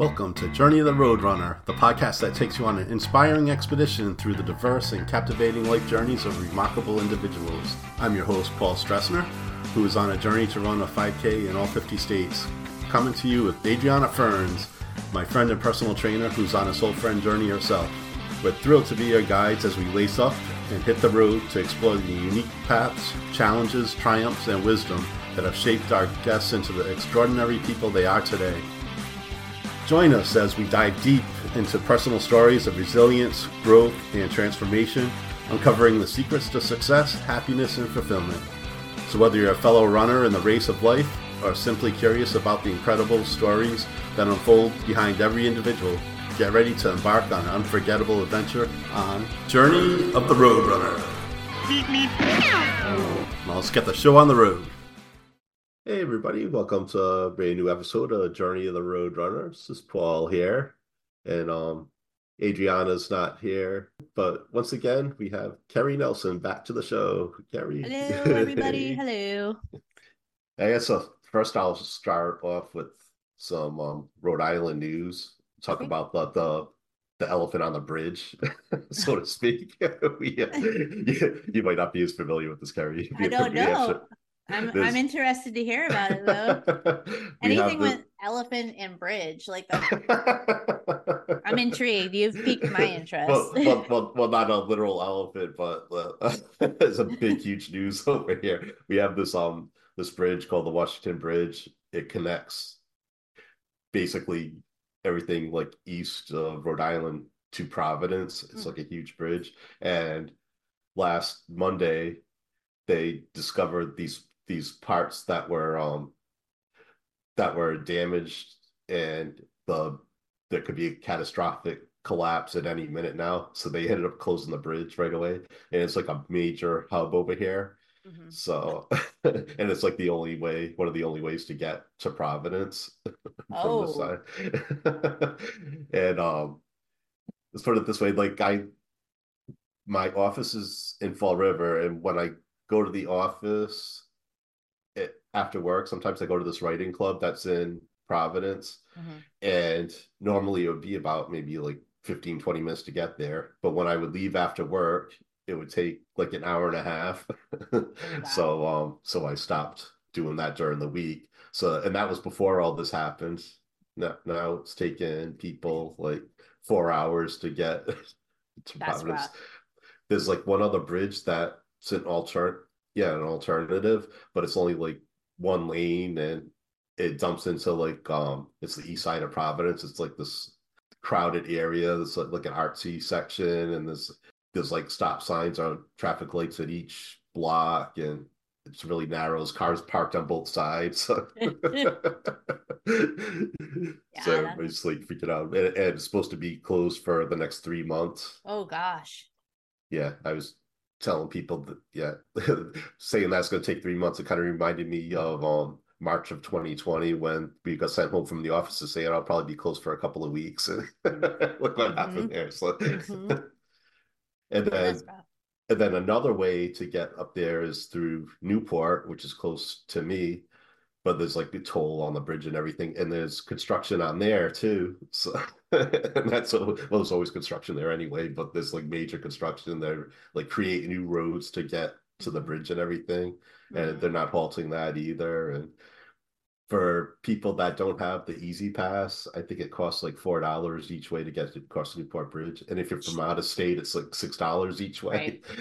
Welcome to Journey of the Rhode Runner, the podcast that takes you on an inspiring expedition through the diverse and captivating life journeys of remarkable individuals. I'm your host, Paul Stressner, who is on a journey to run a 5K in all 50 states. Coming to you with Adriana Ferns, my friend and personal trainer who's on a soul friend journey herself. We're thrilled to be your guides as we lace up and hit the road to explore the unique paths, challenges, triumphs, and wisdom that have shaped our guests into the extraordinary people they are today. Join us as we dive deep into personal stories of resilience, growth, and transformation, uncovering the secrets to success, happiness, and fulfillment. So, whether you're a fellow runner in the race of life or simply curious about the incredible stories that unfold behind every individual, get ready to embark on an unforgettable adventure on Journey of the Rhode Runner. Now, let's get the show on the road. Hey everybody, welcome to a brand new episode of Journey of the Rhode Runner. This is Paul here. And um Adriana's not here. But once again, we have Kerri Nelson back to the show. Kerri. Hello everybody. Hello. I guess uh, first I'll start off with some um, Rhode Island news. Talk Okay. about the, the the elephant on the bridge, so to speak. we, uh, you, you might not be as familiar with this, Kerri. I don't know. I'm I'm interested to hear about it though. Anything the- with elephant and bridge, like that. I'm intrigued. You've piqued my interest. well, well, well, well, not a literal elephant, but uh, it's a big, huge news over here. We have this um this bridge called the Washington Bridge. It connects basically everything like east of Rhode Island to Providence. It's Hmm. like a huge bridge. And last Monday, they discovered these these parts that were um that were damaged and the there could be a catastrophic collapse at any minute now. So they ended up closing the bridge right away. And it's like a major hub over here. Mhm. So and it's like the only way, one of the only ways to get to Providence from Oh. this side. and um let's put it this way, like I my office is in Fall River, and when I go to the office after work, sometimes I go to this writing club that's in Providence. Mhm. And normally it would be about maybe like 15, 20 minutes to get there. But when I would leave after work, it would take like an hour and a half. So um so I stopped doing that during the week. So and that was before all this happened. Now now it's taken people like four hours to get to That's Providence. rough. There's like one other bridge that's an alter yeah, an alternative, but it's only like one lane and it dumps into like um it's the east side of Providence. It's like this crowded area. There's like, like an artsy section and there's there's like stop signs or traffic lights at each block and it's really narrow. There's cars parked on both sides. so Yeah, everybody's like freaking out. And, and it's supposed to be closed for the next three months. Oh gosh. Yeah, I was telling people that yeah, saying that's gonna take three months. It kind of reminded me of um March of 2020 when we got sent home from the office to say I'll probably be closed for a couple of weeks. Look what happened there. So Mhm. and then and then another way to get up there is through Newport, which is close to me, but there's like the toll on the bridge and everything, and there's construction on there too. So and that's well, there's always construction there anyway, but there's like major construction there, like create new roads to get to the bridge and everything, and Mhm. they're not halting that either. And for people that don't have the E-ZPass, I think it costs like four dollars each way to get across the Newport Bridge, and if you're from out of state, it's like six dollars each way.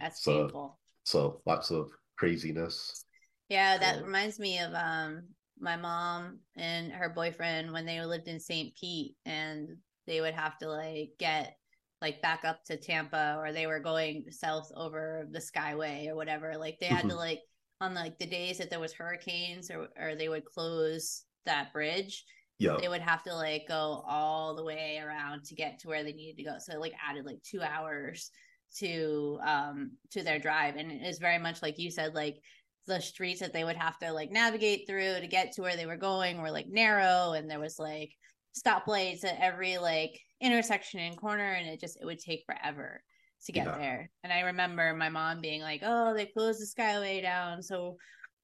That's so painful. so lots of craziness. Yeah, that reminds me of um my mom and her boyfriend when they lived in St. Pete and they would have to like get like back up to Tampa or they were going south over the Skyway or whatever. Like they had to Mhm. like on like the days that there was hurricanes or or they would close that bridge, Yeah, they would have to like go all the way around to get to where they needed to go. So it like added like two hours to um to their drive. And it is very much like you said, like the streets that they would have to like navigate through to get to where they were going were like narrow and there was like stoplights at every like intersection and corner and it just it would take forever to get Yeah. there. And I remember my mom being like, "Oh, they closed the skyway down, so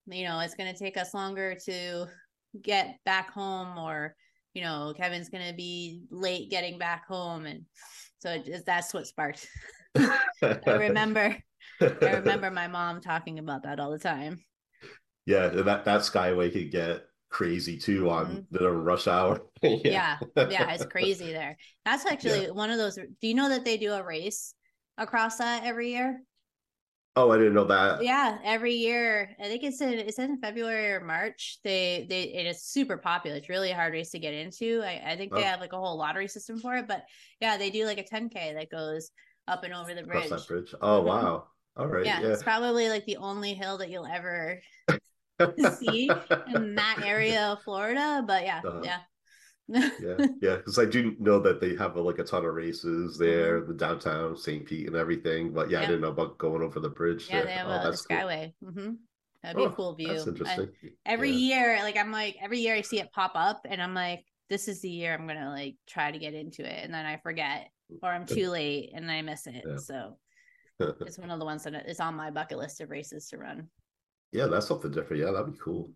you know, it's going to take us longer to get back home or you know kevin's gonna be late getting back home and so it, that's what sparked i remember i remember my mom talking about that all the time yeah that that skyway could get crazy too on mm-hmm. the rush hour yeah. yeah yeah it's crazy there that's actually yeah. one of those do you know that they do a race across that every year Oh, I didn't know that. Yeah, every year I think it's in it's in February or March. They they it is super popular. It's really a hard race to get into. I, I think they oh. have like a whole lottery system for it, but yeah, they do like a 10k that goes up and over the bridge. Bridge. Oh mm-hmm. wow! All right. Yeah, yeah, it's probably like the only hill that you'll ever see in that area of Florida. But yeah, uh-huh. yeah yeah, yeah, because I do know that they have a, like a ton of races there, mm-hmm. the downtown St. Pete and everything. But yeah, yeah, I didn't know about going over the bridge. Yeah, there. they have oh, a, the Skyway. Cool. Mm-hmm. That'd be oh, a cool view. That's interesting. I, every yeah. year, like I'm like every year I see it pop up, and I'm like, this is the year I'm gonna like try to get into it, and then I forget or I'm too late and I miss it. Yeah. So it's one of the ones that is on my bucket list of races to run. Yeah, that's something different. Yeah, that'd be cool.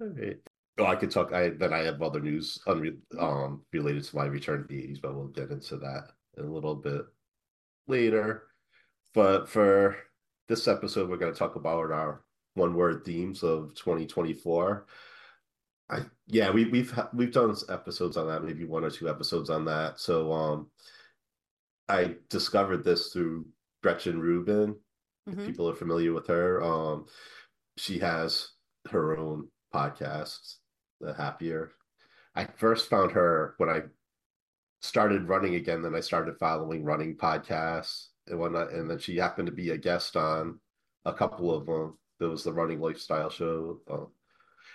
All right. Oh, I could talk. I then I have other news unre- um related to my return to the '80s, but we'll get into that in a little bit later. But for this episode, we're going to talk about our one word themes of 2024. I yeah, we we've we've done episodes on that, maybe one or two episodes on that. So um, I discovered this through Gretchen Rubin. Mm-hmm. people are familiar with her, um, she has her own podcast the happier. I first found her when I started running again. Then I started following running podcasts and whatnot. And then she happened to be a guest on a couple of them. There was the Running Lifestyle Show, um,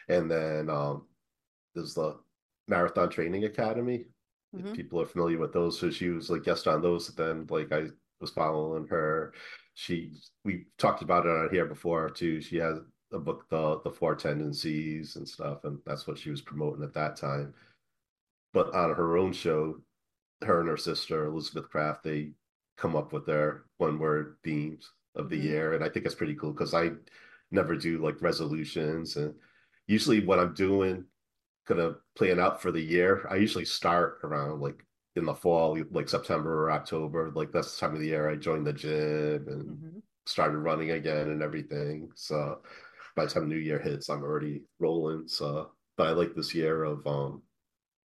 and then um, there's the Marathon Training Academy. Mm-hmm. people are familiar with those, so she was like guest on those. Then like I was following her. She we talked about it on here before too. She has a book the the four tendencies and stuff and that's what she was promoting at that time but on her own show her and her sister elizabeth craft they come up with their one word themes of the mm-hmm. year and i think it's pretty cool because i never do like resolutions and usually what i'm doing kind of plan out for the year i usually start around like in the fall like september or october like that's the time of the year i joined the gym and mm-hmm. started running again and everything so by the time New Year hits, I'm already rolling. So, but I like this year of um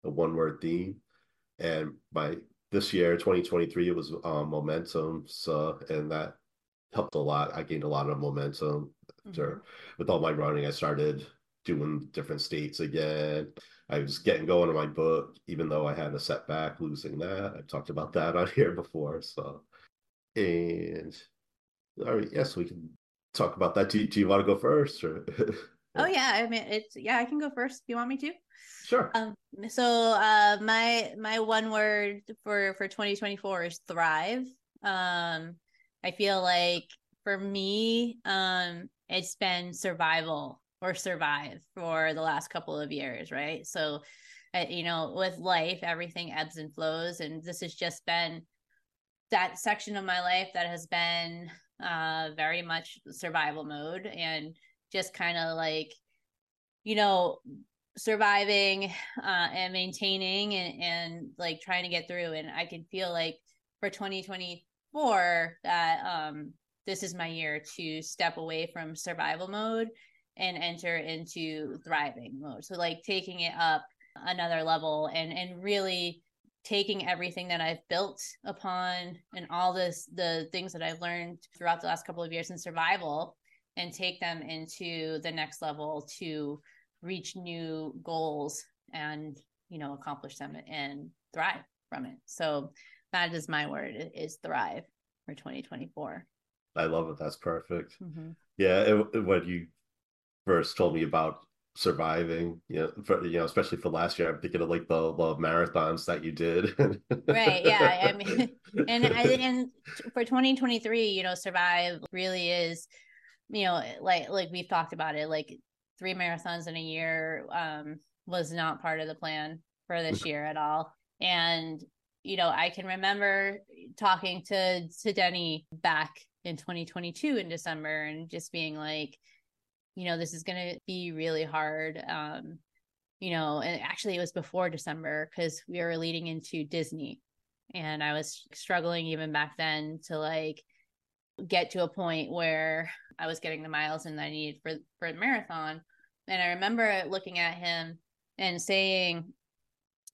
a one word theme, and my this year 2023 it was um, momentum. So, and that helped a lot. I gained a lot of momentum mm-hmm. with all my running. I started doing different states again. I was getting going on my book, even though I had a setback losing that. I've talked about that on here before. So, and all right, yes, yeah, so we can talk about that. Do, do you want to go first? Or? oh yeah, I mean it's yeah. I can go first if you want me to. Sure. Um. So uh, my my one word for for 2024 is thrive. Um, I feel like for me, um, it's been survival or survive for the last couple of years, right? So, uh, you know, with life, everything ebbs and flows, and this has just been that section of my life that has been uh, very much survival mode and just kind of like, you know, surviving uh, and maintaining and, and like trying to get through. And I can feel like for 2024 that um, this is my year to step away from survival mode and enter into thriving mode. So like taking it up another level and and really taking everything that I've built upon and all this the things that I've learned throughout the last couple of years in survival and take them into the next level to reach new goals and you know accomplish them and thrive from it. So that is my word is thrive for 2024. I love it. That's perfect. Mm-hmm. Yeah, it, it, when you first told me about surviving you know for you know especially for last year i'm thinking of like the the marathons that you did. Right yeah i mean and i and for 2023 you know survive really is you know like like we've talked about it like three marathons in a year um was not part of the plan for this year at all. And you know i can remember talking to to denny back in 2022 in december and just being like you know this is going to be really hard um you know, and actually it was before December because we were leading into Disney. And I was struggling even back then to like get to a point where I was getting the miles and I needed for for the marathon. And I remember looking at him and saying,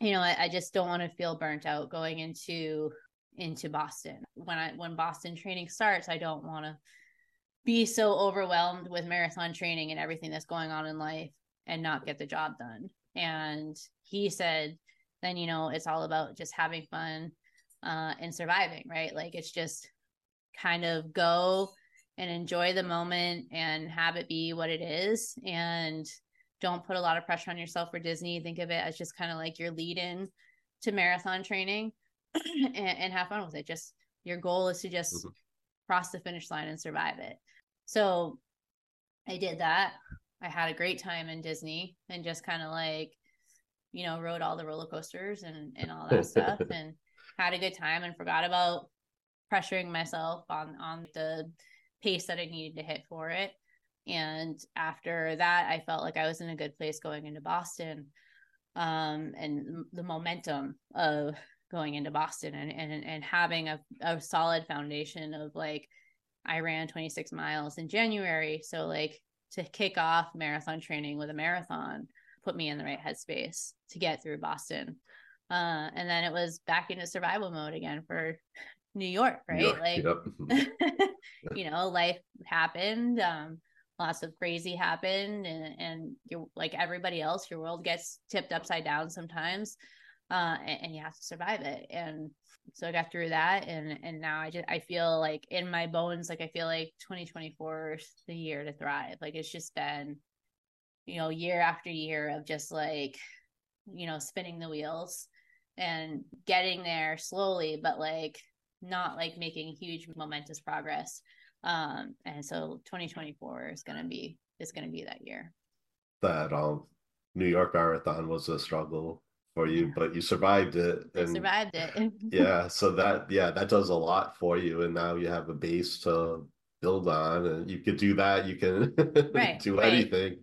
you know, I, I just don't want to feel burnt out going into into Boston. When I when Boston training starts, I don't want to be so overwhelmed with marathon training and everything that's going on in life and not get the job done. And he said, then you know, it's all about just having fun uh and surviving, right? Like it's just kind of go and enjoy the moment and have it be what it is and don't put a lot of pressure on yourself for Disney. Think of it as just kind of like your lead in to marathon training and, and, have fun with it. Just your goal is to just mm-hmm. Cross the finish line and survive it. So I did that. I had a great time in Disney and just kind of like, you know, rode all the roller coasters and, and all that stuff and had a good time and forgot about pressuring myself on on the pace that I needed to hit for it. And after that, I felt like I was in a good place going into Boston. Um, and the momentum of going into Boston and and, and having a, a solid foundation of like I ran 26 miles in January. So like to kick off marathon training with a marathon put me in the right headspace to get through Boston. Uh, and then it was back into survival mode again for New York, right? New York, like, yep. you know, life happened. Um, lots of crazy happened, and and you're like everybody else, your world gets tipped upside down sometimes, uh, and, and you have to survive it. And so I got through that, and and now I just I feel like in my bones, like I feel like 2024 is the year to thrive. Like it's just been, you know, year after year of just like, you know, spinning the wheels and getting there slowly, but like not like making huge momentous progress. Um, and so 2024 is to be is to be that year. That um, New York Marathon was a struggle for you, but you survived it. And I survived it. yeah, so that yeah, that does a lot for you, and now you have a base to build on, and you can do that. You can right, do right. anything.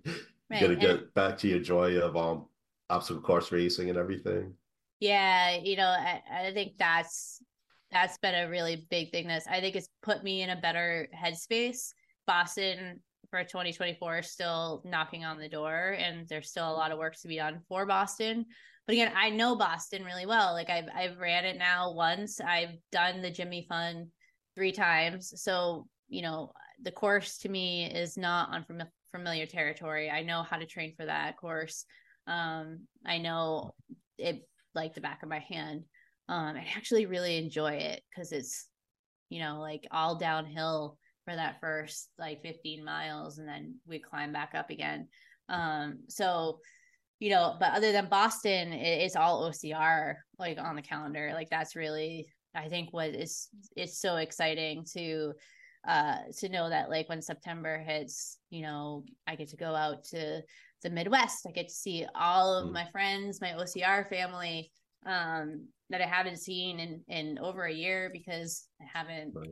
Right. You got to get and, back to your joy of um obstacle course racing and everything. Yeah, you know, I, I think that's that's been a really big thing that's i think it's put me in a better headspace boston for 2024 is still knocking on the door and there's still a lot of work to be done for boston but again i know boston really well. Like i've i've ran it now once. I've done the Jimmy Fund three times. So you know the course to me is not unfamiliar territory. I know how to train for that course. Um i know it like the back of my hand. Um i actually really enjoy it because it's you know like all downhill for that first like 15 miles and then we climb back up again. Um so you know but other than boston it, it's all ocr like on the calendar like that's really i think what is it's so exciting to uh to know that like when september hits you know i get to go out to the midwest i get to see all of mm. my friends my ocr family um that I haven't seen in in over a year because I haven't right.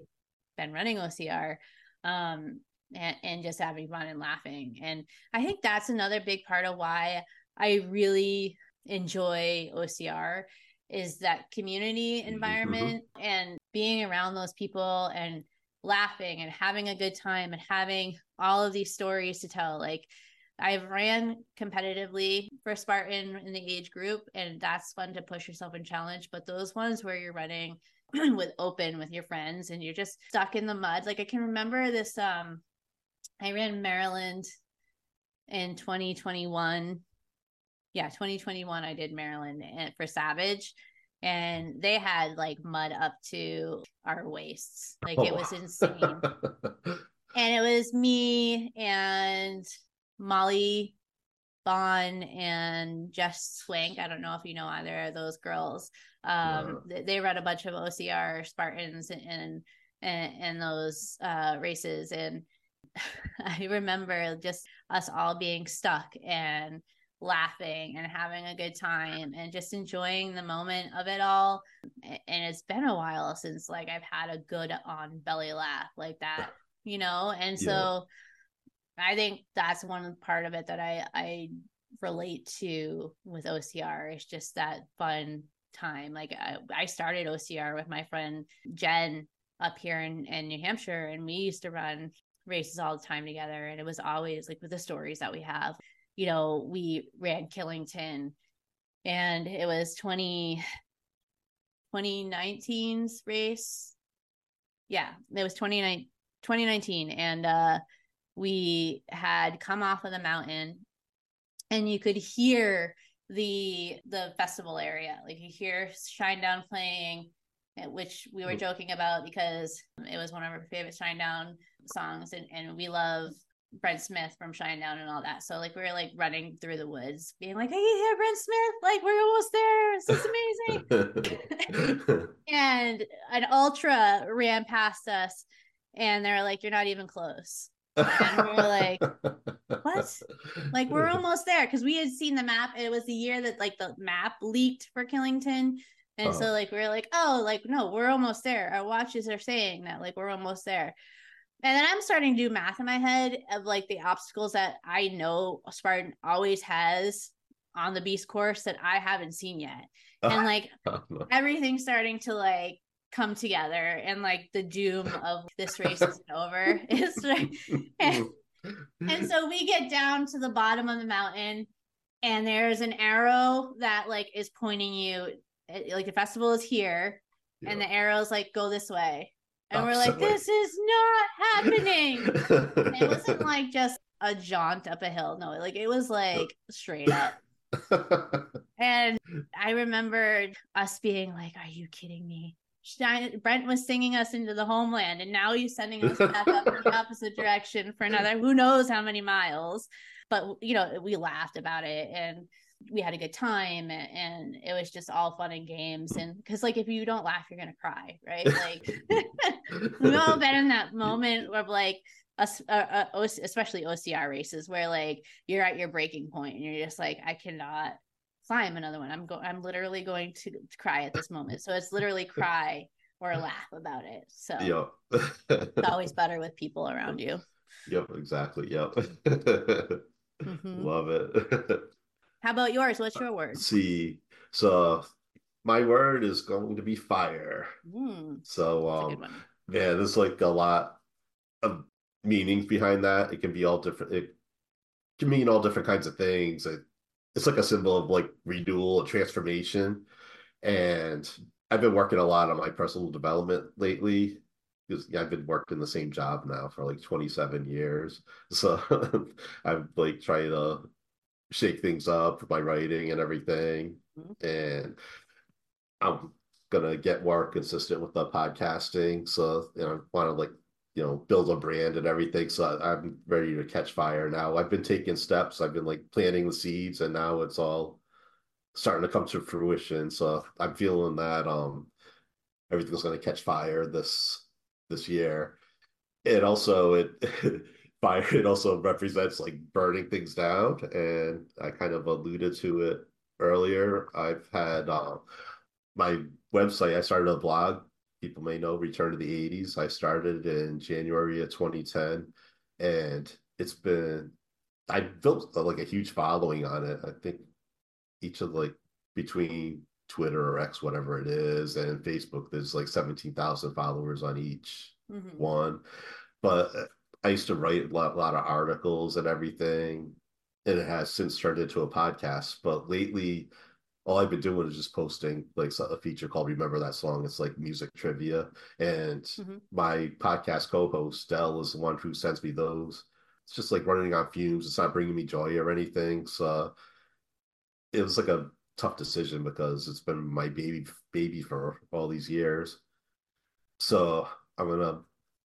been running OCR. Um, and, and just having fun and laughing. And I think that's another big part of why I really enjoy OCR is that community mm-hmm. environment mm-hmm. and being around those people and laughing and having a good time and having all of these stories to tell. Like I've ran competitively for Spartan in the age group, and that's fun to push yourself and challenge. But those ones where you're running with open with your friends and you're just stuck in the mud. Like I can remember this um I ran Maryland in 2021. Yeah, 2021 I did Maryland for Savage and they had like mud up to our waists. Like it was insane. and it was me and Molly Bond and Jess Swank. I don't know if you know either of those girls. Um, they, they run a bunch of OCR Spartans and and, and those uh, races, and I remember just us all being stuck and laughing and having a good time and just enjoying the moment of it all. And it's been a while since like I've had a good on belly laugh like that, you know. And so. I think that's one part of it that I I relate to with OCR. It's just that fun time. Like I, I started OCR with my friend Jen up here in, in New Hampshire, and we used to run races all the time together. And it was always like with the stories that we have. You know, we ran Killington and it was 20 2019's race. Yeah, it was 29 2019 and uh we had come off of the mountain and you could hear the the festival area like you hear Shinedown playing eh, which we were mm. joking about because it was one of our favorite Shinedown songs and, and we love Brent Smith from Shinedown and all that. So like we were like running through the woods, being like, "Hey, here, Brent Smith! Like we're almost there. This is amazing." and an ultra ran past us, and they're like, "You're not even close." and we are like, "What? Like we're almost there?" Because we had seen the map. It was the year that like the map leaked for Killington. And uh-huh. so like we are like, oh, like no, we're almost there. Our watches are saying that like we're almost there. And then I'm starting to do math in my head of like the obstacles that I know Spartan always has on the beast course that I haven't seen yet. And like everything's starting to like come together and like the doom of this race isn't over. And, and so we get down to the bottom of the mountain and there's an arrow that like is pointing you eh, like the festival is here yeah. and the arrows like go this way and we're like, this is not happening. it wasn't like just a jaunt up a hill. No, like it was like straight up. and I remember us being like, Are you kidding me? Brent was singing us into the homeland, and now he's sending us back up in the opposite direction for another who knows how many miles. But you know, we laughed about it, and we had a good time and it was just all fun and games and because like if you don't laugh you're gonna cry right? Like we've all been in that moment of like us uh, uh, especially ocr races where like you're at your breaking point and you're just like i cannot climb another one. I'm going i'm literally going to, cry at this moment. So it's literally cry or laugh about it. So yep. it's always better with people around you. Yep exactly yep mm-hmm. love it how about yours? What's your word? Let's see, so my word is going to be fire. Mm, so, um, yeah, there's like a lot of meanings behind that. It can be all different. It can mean all different kinds of things. It, it's like a symbol of like renewal and transformation. And I've been working a lot on my personal development lately because I've been working the same job now for like 27 years. So I'm like trying to shake things up with my writing and everything. Mm-hmm. And I'm gonna get more consistent with the podcasting. So you know, I want to like you know build a brand and everything. So I'm ready to catch fire now. I've been taking steps. I've been like planting the seeds, and now it's all starting to come to fruition. So I'm feeling that um everything's gonna catch fire this this year. It also it fire it also represents like burning things down and i kind of alluded to it earlier. I've had uh, my website i started a blog. People may know return to the 80s i started in january of 2010 and it's been i built like a huge following on it. I think each of like between twitter or x whatever it is and facebook there's like 17000 followers on each mm-hmm. one. But I used to write a lot, a lot of articles and everything, and it has since turned into a podcast. But lately, all I've been doing is just posting like a feature called "Remember That Song." It's like music trivia, and mm-hmm. my podcast co-host Dell is the one who sends me those. It's just like running on fumes. It's not bringing me joy or anything. So it was like a tough decision because it's been my baby baby for all these years. So I'm gonna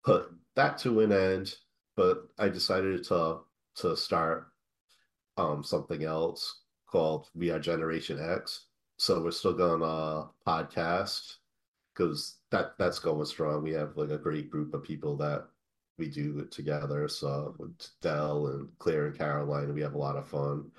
put that to an end but I decided to to start um something else called We Are Generation X. So we're still gonna podcast because that that's going strong. We have like a great group of people that we do it together. So with Dell and Claire and Caroline, we have a lot of fun.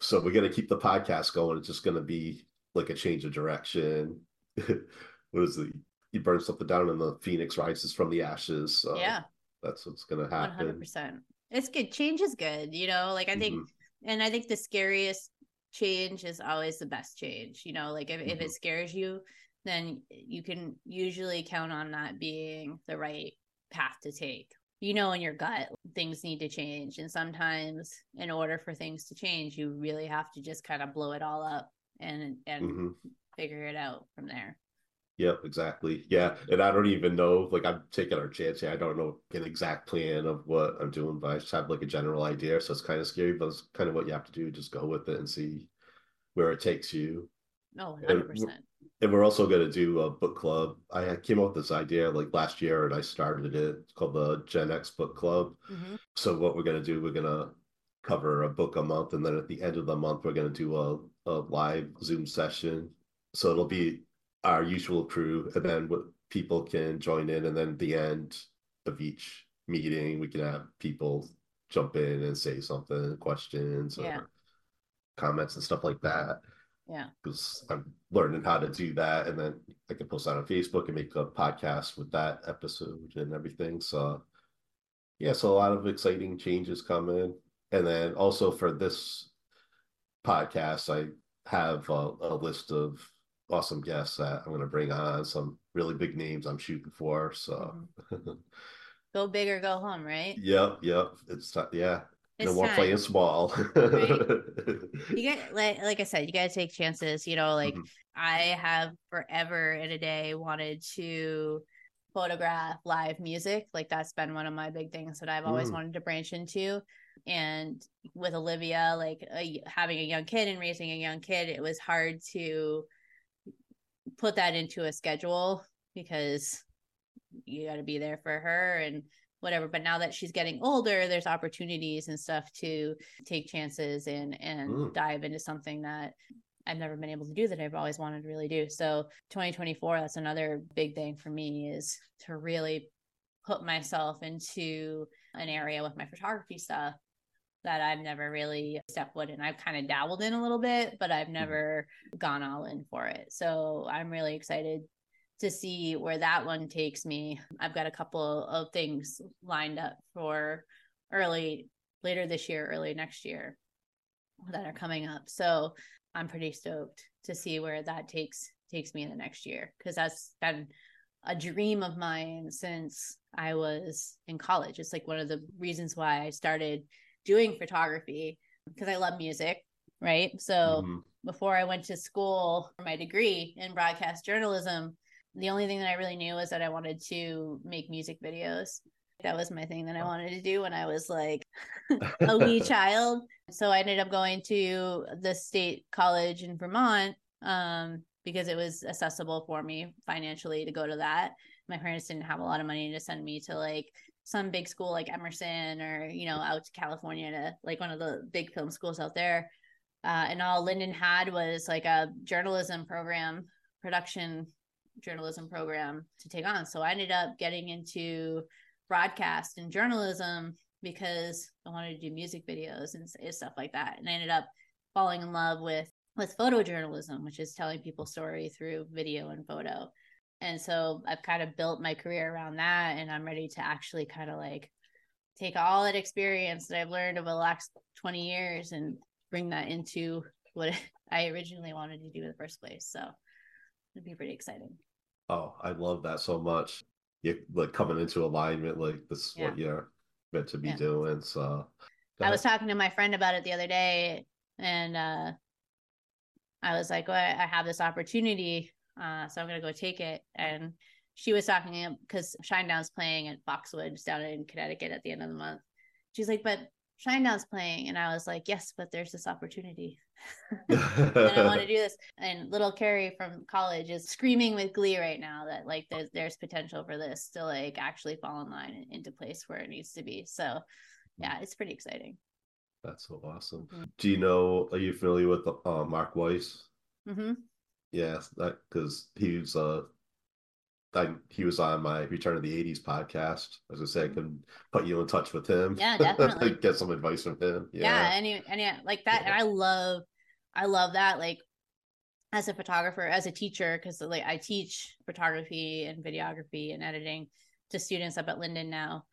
So we're gonna keep the podcast going. It's just gonna be like a change of direction. what is it? You burn something down and the phoenix rises from the ashes. So yeah that's what's going to happen. 100%. It's good. Change is good. You know, like I think mm-hmm. and I think the scariest change is always the best change. You know, like if, mm-hmm. if it mm-hmm. scares you, then you can usually count on that being the right path to take. You know, in your gut, things need to change. And sometimes, in order for things to change, you really have to just kind of blow it all up and and mm-hmm. figure it out from there. Yep, exactly. Yeah, and I don't even know. Like, I'm taking our chance here. I don't know an exact plan of what I'm doing, but I just have like a general idea. So it's kind of scary, but it's kind of what you have to do. Just go with it and see where it takes you. Oh, 100 percent. And we're also going to do a book club. I came up with this idea like last year, and I started it. It's called the Gen X Book Club. Mm-hmm. So what we're going to do, we're going to cover a book a month, and then at the end of the month, we're going to do a, a live Zoom session. So it'll be our usual crew, and then what people can join in, and then at the end of each meeting, we can have people jump in and say something, questions, yeah. or comments and stuff like that. Yeah. Because I'm learning how to do that. And then I can post that on Facebook and make a podcast with that episode and everything. So, yeah, so a lot of exciting changes coming. And then also for this podcast, I have a, a list of awesome guests that I'm going to bring on, some really big names I'm shooting for. So, mm-hmm. go big or go home, right? Yep. Yep. It's, yeah. It's no more playing small. right? You get like like I said, you gotta take chances. You know, like mm-hmm. I have forever in a day wanted to photograph live music. Like that's been one of my big things that I've always mm. wanted to branch into. And with Olivia, like a, having a young kid and raising a young kid, it was hard to put that into a schedule because you got to be there for her and whatever but now that she's getting older there's opportunities and stuff to take chances and and mm. dive into something that I've never been able to do that I've always wanted to really do. So 2024 that's another big thing for me is to really put myself into an area with my photography stuff that I've never really stepped foot in. I've kind of dabbled in a little bit, but I've mm-hmm. never gone all in for it. So I'm really excited to see where that one takes me. I've got a couple of things lined up for early later this year, early next year that are coming up. So I'm pretty stoked to see where that takes takes me in the next year because that's been a dream of mine since I was in college. It's like one of the reasons why I started doing photography because I love music, right? So mm-hmm. before I went to school for my degree in broadcast journalism, the only thing that I really knew was that I wanted to make music videos. That was my thing that I wanted to do when I was like a wee child. So I ended up going to the state college in Vermont um, because it was accessible for me financially to go to that. My parents didn't have a lot of money to send me to like some big school like Emerson or, you know, out to California to like one of the big film schools out there. Uh, and all Lyndon had was like a journalism program, production journalism program to take on. So I ended up getting into broadcast and journalism because I wanted to do music videos and stuff like that. And I ended up falling in love with with photojournalism, which is telling people story through video and photo. And so I've kind of built my career around that and I'm ready to actually kind of like take all that experience that I've learned over the last 20 years and bring that into what I originally wanted to do in the first place. So it'd be pretty exciting. Oh, I love that so much. You like coming into alignment, like this is yeah. what you're meant to be yeah. doing. So I was talking to my friend about it the other day, and uh, I was like, well, I have this opportunity, uh, so I'm gonna go take it. And she was talking because Shinedown's playing at Foxwoods down in Connecticut at the end of the month. She's like, but Shinedown's playing. And I was like, yes, but there's this opportunity. and I want to do this. And little Kerri from college is screaming with glee right now that like there's there's potential for this to like actually fall in line and into place where it needs to be. So yeah, it's pretty exciting. That's so awesome. Mm-hmm. Do you know? Are you familiar with uh, Mark Weiss? Mm-hmm. Yes, that because was uh I, he was on my Return of the 80s podcast. As I say, I can put you in touch with him. Yeah, definitely. Get some advice from him. Yeah, yeah any, any like that. Yeah. And I love, I love that. Like as a photographer, as a teacher, because like I teach photography and videography and editing to students up at Lyndon now.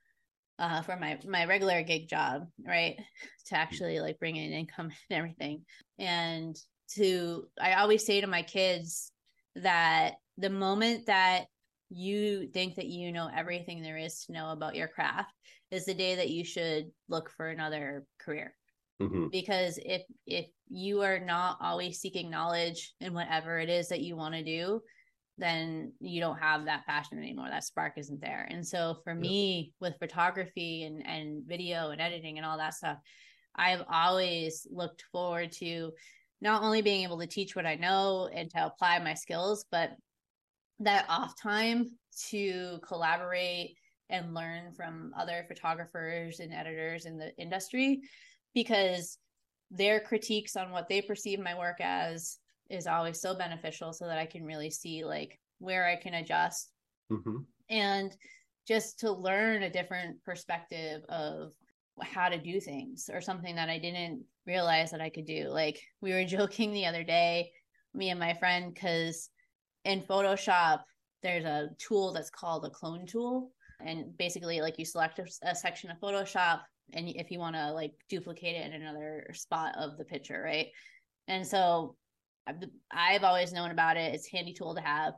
uh, for my my regular gig job, right? To actually like bring in income and everything. And to I always say to my kids that the moment that you think that you know everything there is to know about your craft is the day that you should look for another career. Mm-hmm. Because if if you are not always seeking knowledge in whatever it is that you want to do, then you don't have that passion anymore. That spark isn't there. And so for me, with photography and, and video and editing and all that stuff, I've always looked forward to not only being able to teach what I know and to apply my skills, but that off time to collaborate and learn from other photographers and editors in the industry because their critiques on what they perceive my work as is always so beneficial so that I can really see like where I can adjust mm-hmm. and just to learn a different perspective of how to do things or something that I didn't realize that I could do. Like we were joking the other day, me and my friend, because in Photoshop, there's a tool that's called a clone tool. And basically, like you select a, a section of Photoshop, and if you want to like duplicate it in another spot of the picture, right? And so I've, I've always known about it. It's handy tool to have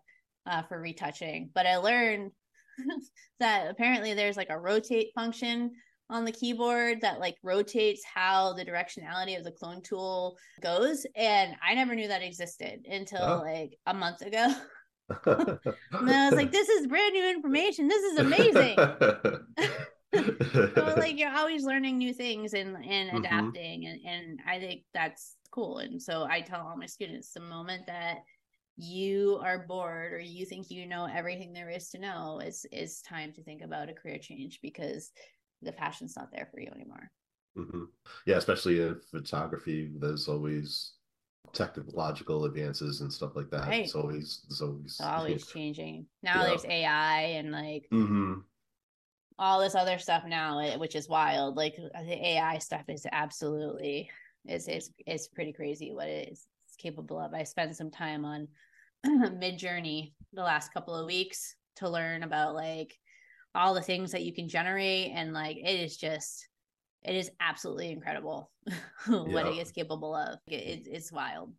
uh, for retouching. But I learned that apparently there's like a rotate function on the keyboard that like rotates how the directionality of the clone tool goes. And I never knew that existed until oh. like a month ago. and I was like, this is brand new information. This is amazing. so like you're always learning new things and and mm-hmm. adapting and, and I think that's cool. And so I tell all my students the moment that you are bored or you think you know everything there is to know, it's it's time to think about a career change because the passion's not there for you anymore. Mm-hmm. Yeah, especially in photography, there's always technological advances and stuff like that. Right. It's always it's always it's always changing. Now yeah. there's AI and like mm-hmm. all this other stuff now, eh, which is wild. Like the AI stuff is absolutely it's it's it's pretty crazy what it is capable of. I spent some time on Midjourney the last couple of weeks to learn about like all the things that you can generate and like it is just it is absolutely incredible what yeah. it is capable of. It, it's wild.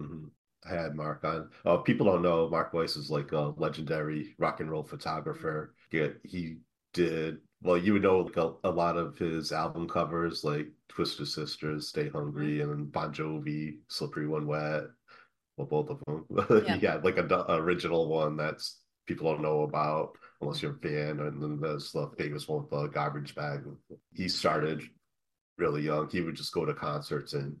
Mm-hmm. I had Mark on. Uh, people don't know Mark Weiss is like a legendary rock and roll photographer. Yeah, he did well. You would know like a, a lot of his album covers, like Twisted Sisters, Stay Hungry, mm-hmm. and Bon Jovi, Slippery When Wet. Well, both of them. Yeah, yeah like a original one that's people don't know about unless you're a fan. And then there's the famous one with the garbage bag. He started really young. He would just go to concerts and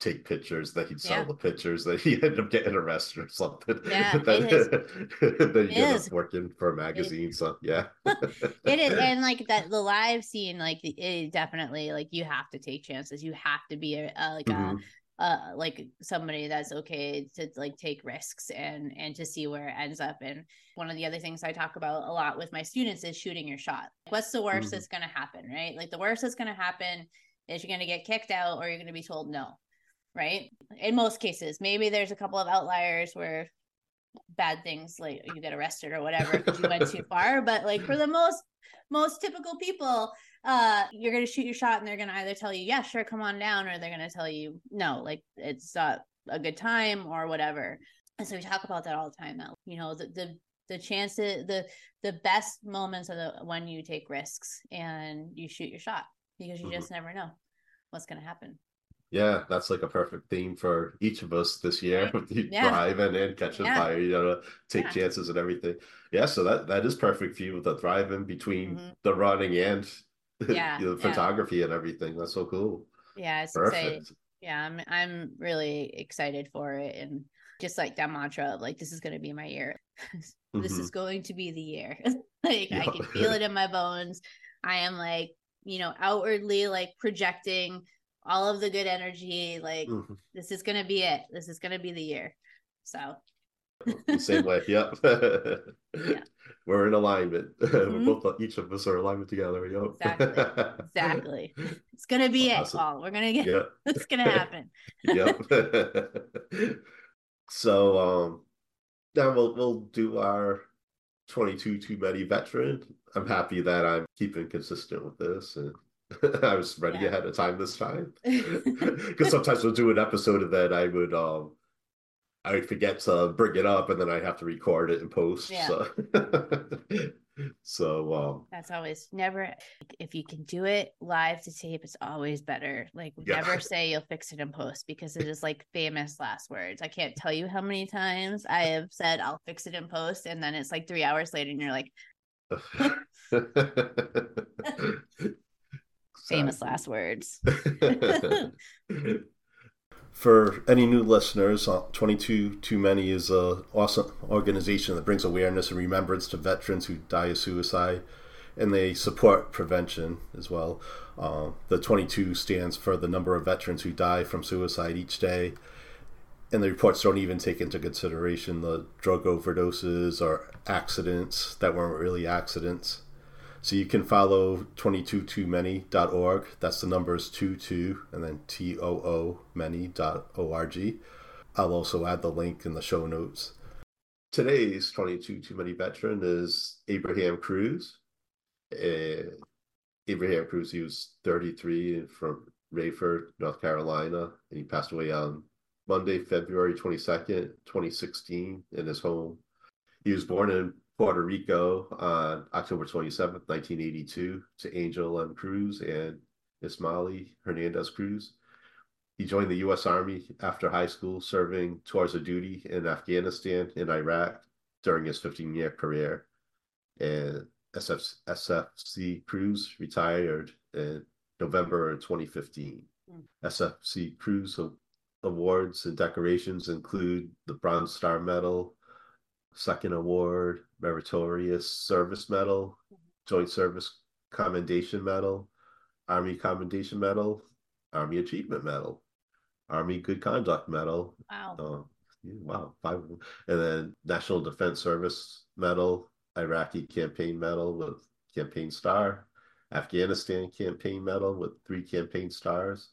take pictures that he'd sell yeah. the pictures that he ended up getting arrested or something. Yeah, then, it is. then he ended up working for a magazine. It, so yeah, it is. And like that, the live scene, like it definitely like you have to take chances. You have to be a, a like mm-hmm. a uh like somebody that's okay to like take risks and and to see where it ends up. And one of the other things i talk about a lot with my students is shooting your shot. What's the worst mm-hmm. that's going to happen right? Like the worst that's going to happen is you're going to get kicked out or you're going to be told no right? In most cases maybe there's a couple of outliers where bad things like you get arrested or whatever because you went too far. But like for the most most typical people uh you're gonna shoot your shot and they're gonna either tell you yeah sure come on down or they're gonna tell you no like it's not a good time or whatever and so we talk about that all the time that you know the the the chances the the best moments are the when you take risks and you shoot your shot because you mm-hmm. just never know what's going to happen yeah, that's like a perfect theme for each of us this year. yeah. driving and catching yeah. fire, you know, take yeah. chances and everything. Yeah, so that that is perfect for you with the driving between mm-hmm. the running and yeah, the photography and everything. That's so cool. Yeah, it's perfect. exciting. Yeah, I'm I'm really excited for it and just like that mantra of like this is going to be my year. this mm-hmm. is going to be the year. like I can feel it in my bones. I am like, you know, outwardly like projecting all of the good energy. Like mm-hmm. this is gonna be it. This is gonna be the year. So same way. Yep. yeah. We're in alignment. Mm-hmm. We're both each of us are alignment together. Yep. Exactly. Exactly. It's gonna be awesome. it, Paul. We're gonna get yep. it's gonna happen. yep. so um now we'll we'll do our 22 too many veteran. I'm happy that I'm keeping consistent with this and I was ready yeah. ahead of time this time. Because sometimes we'll do an episode and then I would um I would forget to bring it up and then I have to record it and post. Yeah. So so um that's always never if you can do it live to tape it's always better like yeah. never say you'll fix it in post because it is like famous last words i can't tell you how many times i have said i'll fix it in post and then it's like three hours later and you're like famous last words for any new listeners, uh, 22 Too Many is an awesome organization that brings awareness and remembrance to veterans who die of suicide, and they support prevention as well. Uh, the 22 stands for the number of veterans who die from suicide each day, and the reports don't even take into consideration the drug overdoses or accidents that weren't really accidents. So you can follow 22toomany.org. That's the numbers 22 and then T O O many.org. I'll also add the link in the show notes. Today's 22 Too Many veteran is Abraham Cruz. Uh, Abraham Cruz, he was 33 from Raeford, North Carolina, and he passed away on Monday, February 22nd, 2016, in his home. He was born in Puerto Rico on October 27th, 1982, to Angel M. Cruz and Ismaili Hernandez Cruz. He joined the U.S. Army after high school, serving tours of duty in Afghanistan and Iraq during his 15 year career. And SF, SFC Cruz retired in November 2015. Mm. SFC Cruz awards and decorations include the Bronze Star Medal, Second Award, Meritorious Service Medal, Joint Service Commendation Medal, Army Commendation Medal, Army Achievement Medal, Army Good Conduct Medal. Wow. Uh, wow. Five. And then National Defense Service Medal, Iraqi Campaign Medal with Campaign Star, Afghanistan Campaign Medal with three campaign stars.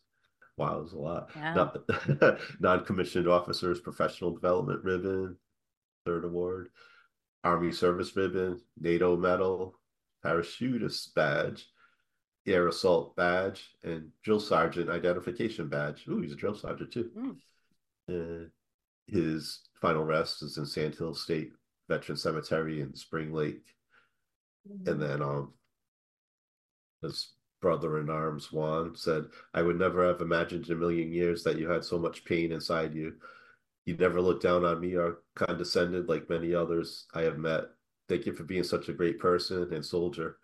Wow, there's a lot. Yeah. Non commissioned officers professional development ribbon, third award, Army Service Ribbon, NATO Medal, Parachutist Badge, Air Assault Badge, and Drill Sergeant Identification Badge. Ooh, he's a drill sergeant too. Mm. Uh, his final rest is in Sand Hill State Veteran Cemetery in Spring Lake. Mm-hmm. And then um, his brother in arms, Juan, said, I would never have imagined in a million years that you had so much pain inside you. You never looked down on me or condescended like many others I have met. Thank you for being such a great person and soldier.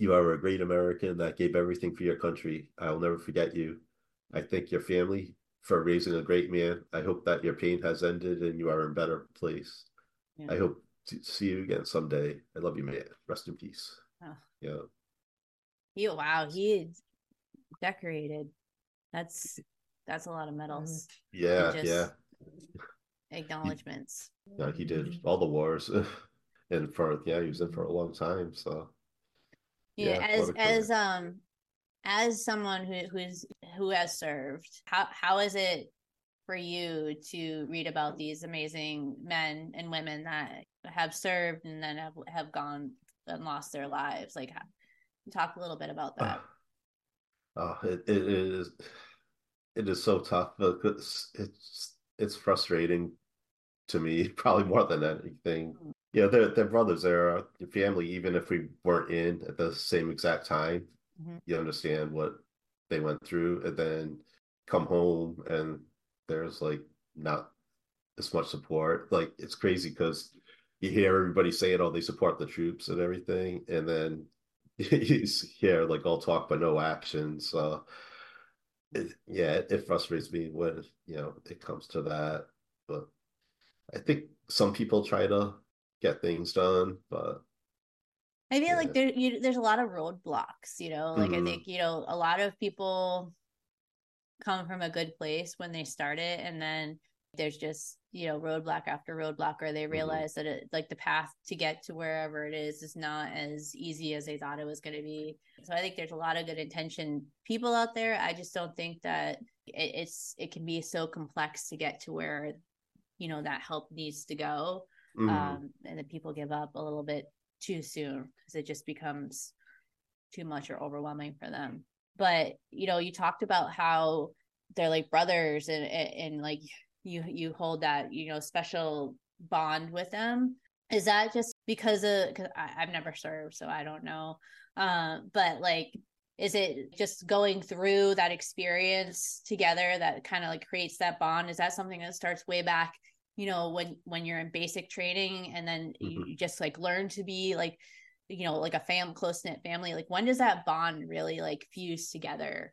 You are a great American that gave everything for your country. I will never forget you. I thank your family for raising a great man. I hope that your pain has ended and you are in a better place. Yeah. I hope to see you again someday. I love you, man. Rest in peace. Oh. Yeah. He wow, he decorated. That's that's a lot of medals. Yeah, just, yeah acknowledgments. Yeah, he did all the wars, and for yeah, he was in for a long time. So yeah, yeah as as um as someone who who's who has served, how how is it for you to read about these amazing men and women that have served and then have have gone and lost their lives? Like, talk a little bit about that. Oh, it, it is it is so tough because it's it's frustrating to me, probably more than anything. Mm. Yeah, they're they're brothers. They're your family. Even if we weren't in at the same exact time, mm-hmm. you understand what they went through, and then come home and there's like not as much support. Like it's crazy because you hear everybody saying, "Oh, they support the troops and everything," and then you hear like all talk but no action. So it, yeah, it, frustrates me when you know it comes to that. But I think some people try to get things done, but I feel yeah. like there you, there's a lot of roadblocks. You know, like mm-hmm. I think you know a lot of people come from a good place when they start it, and then there's just you know roadblock after roadblock or they mm-hmm. realize mm-hmm. that it like the path to get to wherever it is is not as easy as they thought it was going to be so i think there's a lot of good intention people out there i just don't think that it, it's it can be so complex to get to where you know that help needs to go mm-hmm. um, and that people give up a little bit too soon because it just becomes too much or overwhelming for them. But you know, you talked about how they're like brothers, and and, and like you you hold that you know special bond with them. Is that just because of? Because I've never served, so I don't know. Uh, but like is it just going through that experience together that kind of like creates that bond is that something that starts way back you know when when you're in basic training and then mm-hmm. you just like learn to be like you know like a fam close knit family like when does that bond really like fuse together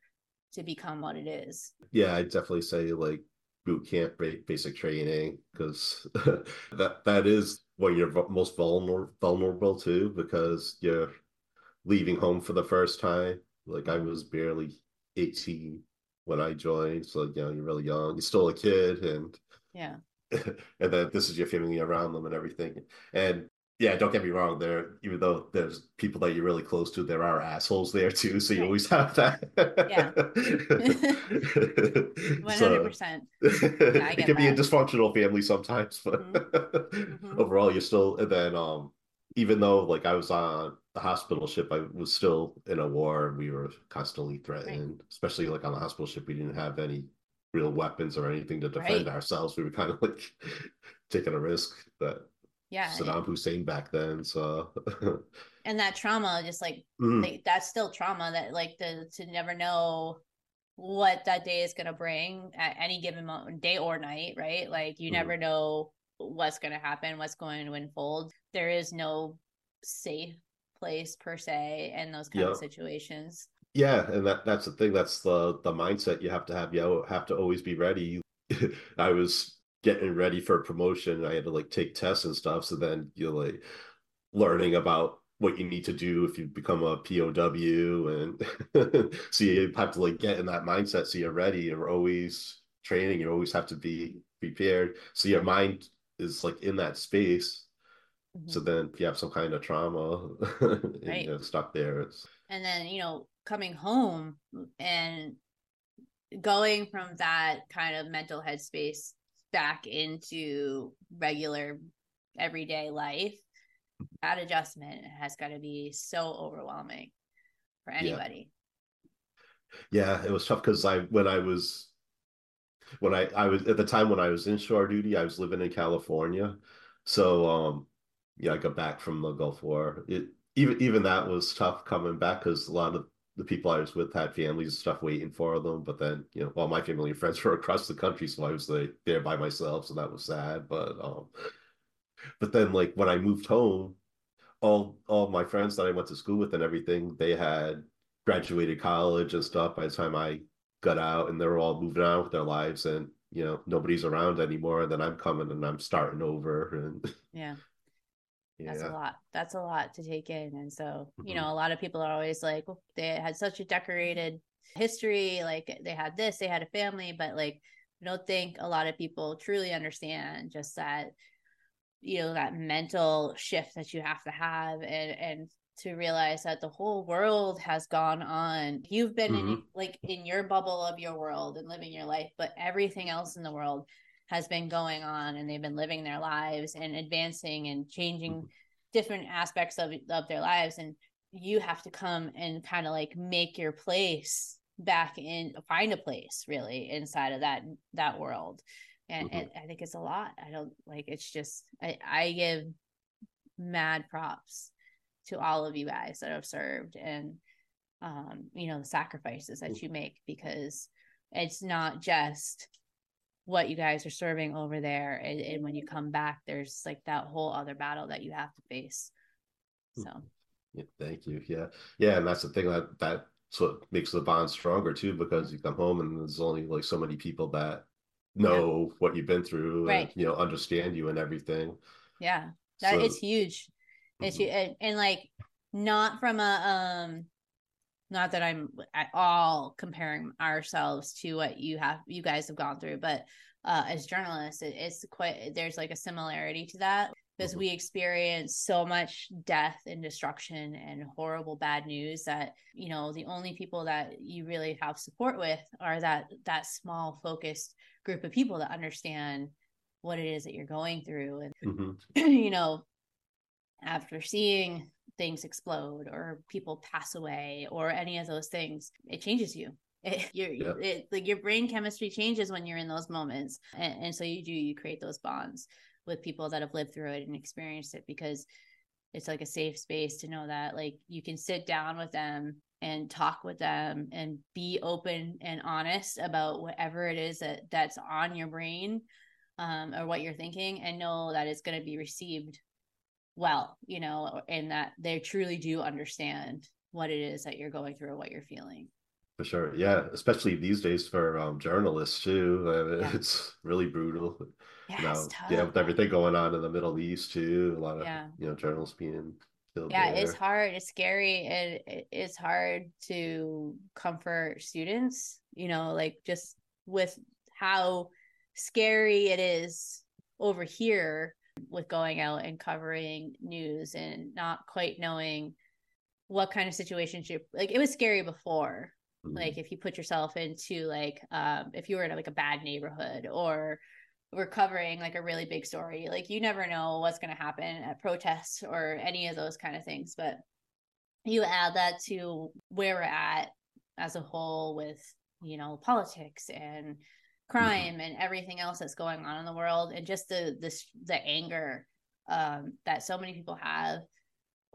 to become what it is yeah i definitely say like boot camp basic training because that that is when you're most vulnerable vulnerable too because you're leaving home for the first time like I was barely 18 when I joined. So, you know, you're really young. You're still a kid and yeah. and then this is your family around them and everything. And yeah, don't get me wrong. There, even though there's people that you're really close to, there are assholes there too. So you right. always have that. yeah, one hundred percent. It can be a dysfunctional family sometimes, but mm-hmm. Mm-hmm. overall, you're still. And then, um, even though like I was on the hospital ship, I was still in a war and we were constantly threatened, right. especially like on the hospital ship. We didn't have any real weapons or anything to defend right. ourselves. We were kind of like taking a risk that yeah Saddam Hussein back then. So and that trauma, just like mm. that's still trauma that like the to never know what that day is going to bring at any given moment, day or night, right? Like you mm. never know what's going to happen, what's going to unfold. There is no safe place per se in those kind of situations. Yeah, and that that's the thing. That's the the mindset you have to have. You have to always be ready. I was getting ready for a promotion. I had to like take tests and stuff. So then you're like learning about what you need to do if you become a POW, and so you have to like get in that mindset. So you're ready. You're always training. You always have to be prepared. So your mind is like in that space. Mm-hmm. So then if you have some kind of trauma and right. you're stuck there, it's and then you know coming home and going from that kind of mental headspace back into regular everyday life that adjustment has got to be so overwhelming for anybody yeah, yeah it was tough because i when i was when I I was at the time when I was in shore duty, I was living in California. So um yeah, I got back from the Gulf War. It even even that was tough coming back because a lot of the people I was with had families and stuff waiting for them. But then, you know, all my family and friends were across the country, so I was like there by myself, so that was sad. But um but then like when I moved home, all all my friends that I went to school with and everything, they had graduated college and stuff by the time I got out and they were all moving on with their lives and you know nobody's around anymore and then i'm coming and i'm starting over and yeah that's a lot that's a lot to take in and so mm-hmm. you know a lot of people are always like well, they had such a decorated history like they had this they had a family but like i don't think a lot of people truly understand just that you know that mental shift that you have to have and and to realize that the whole world has gone on. You've been mm-hmm. in like in your bubble of your world and living your life, but everything else in the world has been going on and they've been living their lives and advancing and changing mm-hmm. different aspects of of their lives and you have to come and kind of like make your place back in find a place really inside of that that world and, mm-hmm. and i think it's a lot i don't like it's just i i give mad props to all of you guys that have served and um, you know the sacrifices that you make because it's not just what you guys are serving over there and, and, when you come back there's like that whole other battle that you have to face. So. Yeah, thank you. Yeah. Yeah and that's the thing that that's what makes the bond stronger too because you come home and there's only like so many people that know yeah. what you've been through right. and you know understand you and everything. Yeah. That so, it's huge. Mm-hmm. and, and like not from a um not that i'm at all comparing ourselves to what you have you guys have gone through but uh as journalists it, it's quite there's like a similarity to that because mm-hmm. we experience so much death and destruction and horrible bad news that you know the only people that you really have support with are that that small focused group of people that understand what it is that you're going through and hmm you know after seeing things explode or people pass away or any of those things it changes you it, your Yeah. it, like your brain chemistry changes when you're in those moments and, and so you do you create those bonds with people that have lived through it and experienced it because it's like a safe space to know that like you can sit down with them and talk with them and be open and honest about whatever it is that that's on your brain um, or what you're thinking and know that it's going to be received well you know and that they truly do understand what it is that you're going through or what you're feeling For sure. Yeah. Especially these days for um, journalists too. Uh, Yeah. It's really brutal. yeah You know, it's tough. yeah, with everything going on in the Middle East too. A lot of, Yeah. you know, journalists being yeah there. it's hard it's scary and it- it's hard to comfort students you know like just with how scary it is over here with going out and covering news and not quite knowing what kind of situations you like it was scary before Mhm. like if you put yourself into like um if you were in like a bad neighborhood or we're covering like a really big story like you never know what's going to happen at protests or any of those kind of things but you add that to where we're at as a whole with you know politics and crime and everything else that's going on in the world and just the this the anger um that so many people have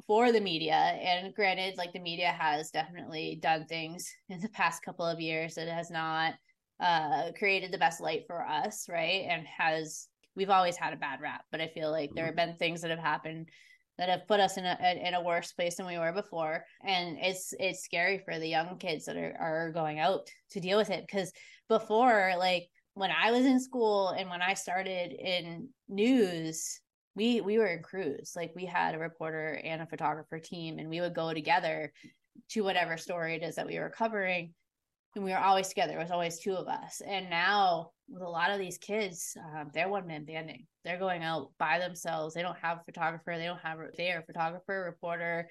for the media. And granted like the media has definitely done things in the past couple of years that has not uh created the best light for us right? And has we've always had a bad rap but i feel like there have been things that have happened that have put us in a in a worse place than we were before. And it's it's scary for the young kids that are are going out to deal with it because before like when i was in school and when i started in news we we were in crews. Like we had a reporter and a photographer team and we would go together to whatever story it is that we were covering. And we were always together. It was always two of us. And now with a lot of these kids um, they're one man banding. They're going out by themselves. They don't have a photographer. They don't have they are a photographer reporter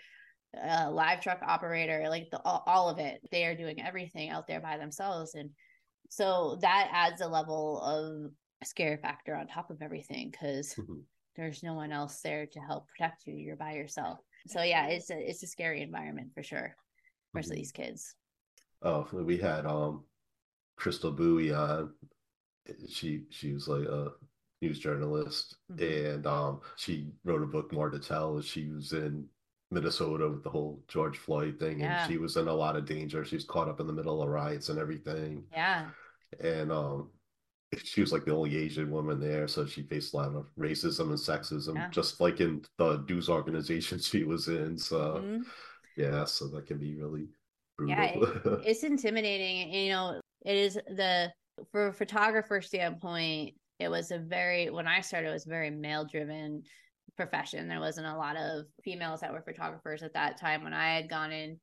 uh, live truck operator like the, all, all of it. They are doing everything out there by themselves. And so that adds a level of scare factor on top of everything because Mhm. there's no one else there to help protect you you're by yourself so yeah it's a it's a scary environment for sure for Mhm. these kids Oh, we had um Crystal Bowie on. She she was like a news journalist, Mhm. and um she wrote a book more to tell. She was in Minnesota with the whole George Floyd thing, Yeah. and she was in a lot of danger. She was caught up in the middle of riots and everything, yeah and um she was like the only Asian woman there, so she faced a lot of racism and sexism, Yeah. just like in the news organization she was in. So Mhm. yeah, so that can be really Yeah, brutal. it's intimidating you know it is the for a photographer standpoint it was a very when i started it was very male driven profession. There wasn't a lot of females that were photographers at that time. When i had gone in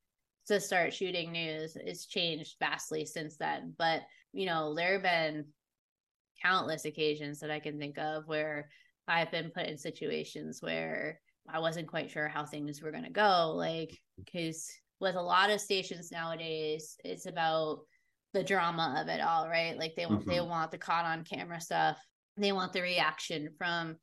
to start shooting news it's changed vastly since then. But you know there have been countless occasions that i can think of where i've been put in situations where i wasn't quite sure how things were going to go. Like because with a lot of stations nowadays it's about the drama of it all right? Like they want they Mhm. want the caught on camera stuff. They want the reaction from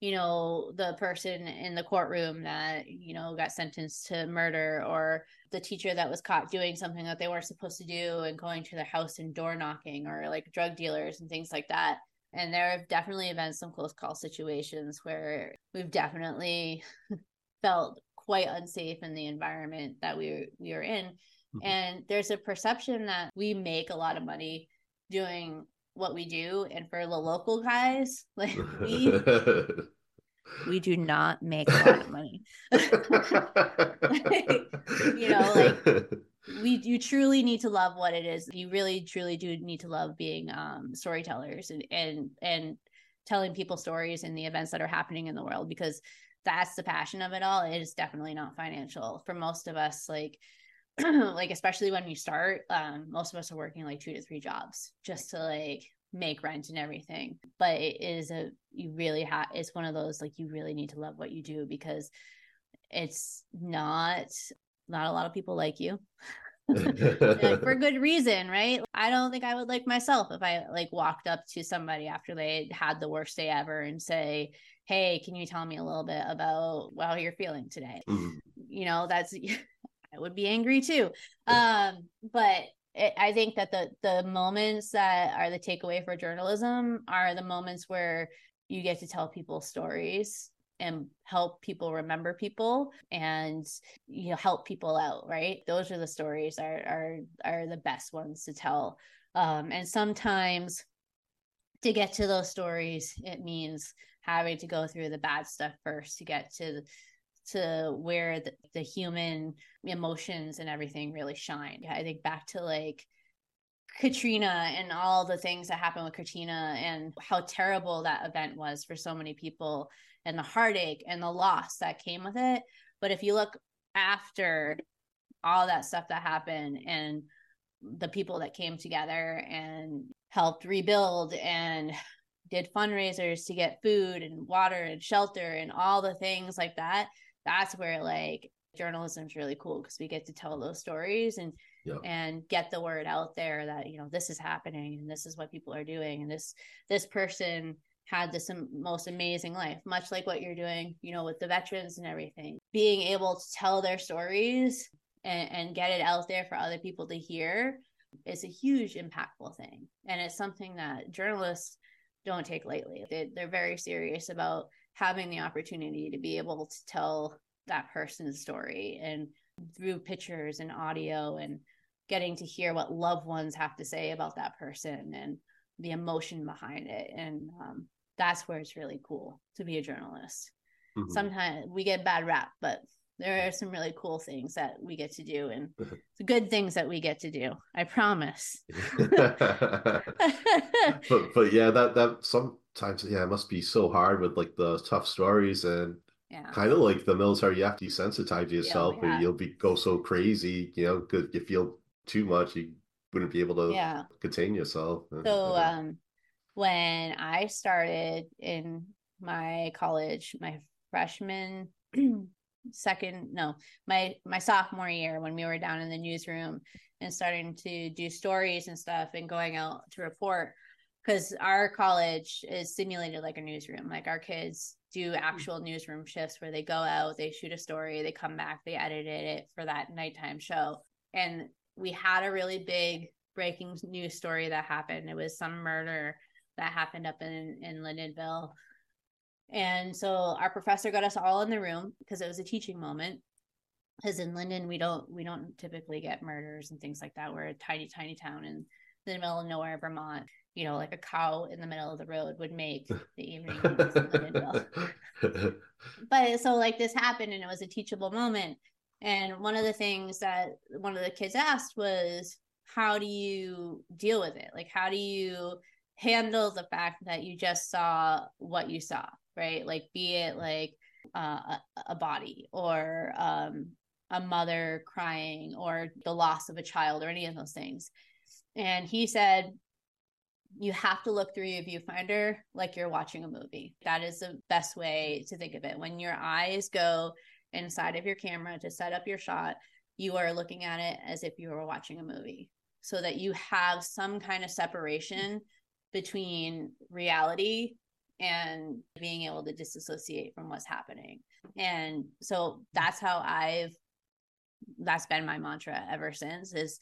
you know the person in the courtroom that you know got sentenced to murder or the teacher that was caught doing something that they weren't supposed to do and going to their house and door knocking or like drug dealers and things like that and there have definitely been some close call situations where we've definitely felt quite unsafe in the environment that we we are in Mhm. and there's a perception that we make a lot of money doing what we do and for the local guys like we we do not make a lot of money. You know, like- we you truly need to love what it is. You really truly do need to love being um storytellers and and and telling people stories and the events that are happening in the world because that's the passion of it all. It is definitely not financial. For most of us like like especially when we start um most of us are working like two to three jobs just to like make rent and everything but it is a you really have it's one of those like you really need to love what you do because it's not not a lot of people like you like, for good reason, right? I don't think I would like myself if I like walked up to somebody after they had the worst day ever and say, "Hey, can you tell me a little bit about how you're feeling today?" Mm-hmm. You know, that's I would be angry too. Um, but it, I think that the the moments that are the takeaway for journalism are the moments where you get to tell people stories and help people remember people and you know help people out right? Those are the stories are are are the best ones to tell. Um and sometimes to get to those stories it means having to go through the bad stuff first to get to to where the, the human emotions and everything really shine i think back to like Katrina and all the things that happened with Katrina and how terrible that event was for so many people and the heartache and the loss that came with it. But if you look after all that stuff that happened and the people that came together and helped rebuild and did fundraisers to get food and water and shelter and all the things like that, that's where like journalism is really cool because we get to tell those stories and yep. and get the word out there that you know this is happening and this is what people are doing and this this person had this most amazing life much like what you're doing you know with the veterans and everything. Being able to tell their stories and, and get it out there for other people to hear is a huge impactful thing. And it's something that journalists don't take lightly. They, they're very serious about having the opportunity to be able to tell that person's story and through pictures and audio and getting to hear what loved ones have to say about that person and the emotion behind it. And um, that's where it's really cool to be a journalist. Mm-hmm. sometimes we get bad rap but there are some really cool things that we get to do and the good things that we get to do i promise. But but yeah that that sometimes yeah it must be so hard with like the tough stories and yeah. kind of like the military you have to desensitize yourself yeah, yeah. or you'll be go so crazy you know because you feel too much you wouldn't be able to yeah. contain yourself so um when i started in my college my freshman second no my my sophomore year when we were down in the newsroom and starting to do stories and stuff and going out to report because our college is simulated like a newsroom like our kids do hmm. actual newsroom shifts where they go out, they shoot a story, they come back, they edited it for that nighttime show. And we had a really big breaking news story that happened. It was some murder that happened up in in Lyndonville. And so our professor got us all in the room because it was a teaching moment. Because in Lyndon, we don't we don't typically get murders and things like that. We're a tiny, tiny town in the middle of nowhere, Vermont you know, like a cow in the middle of the road would make the evening. but so like this happened and it was a teachable moment. And one of the things that one of the kids asked was, how do you deal with it? Like, how do you handle the fact that you just saw what you saw, right? Like, be it like uh, a, a body or um, a mother crying or the loss of a child or any of those things. And he said, you have to look through your viewfinder like you're watching a movie. That is the best way to think of it. When your eyes go inside of your camera to set up your shot, you are looking at it as if you were watching a movie so that you have some kind of separation between reality and being able to disassociate from what's happening. And so that's how I've that's been my mantra ever since is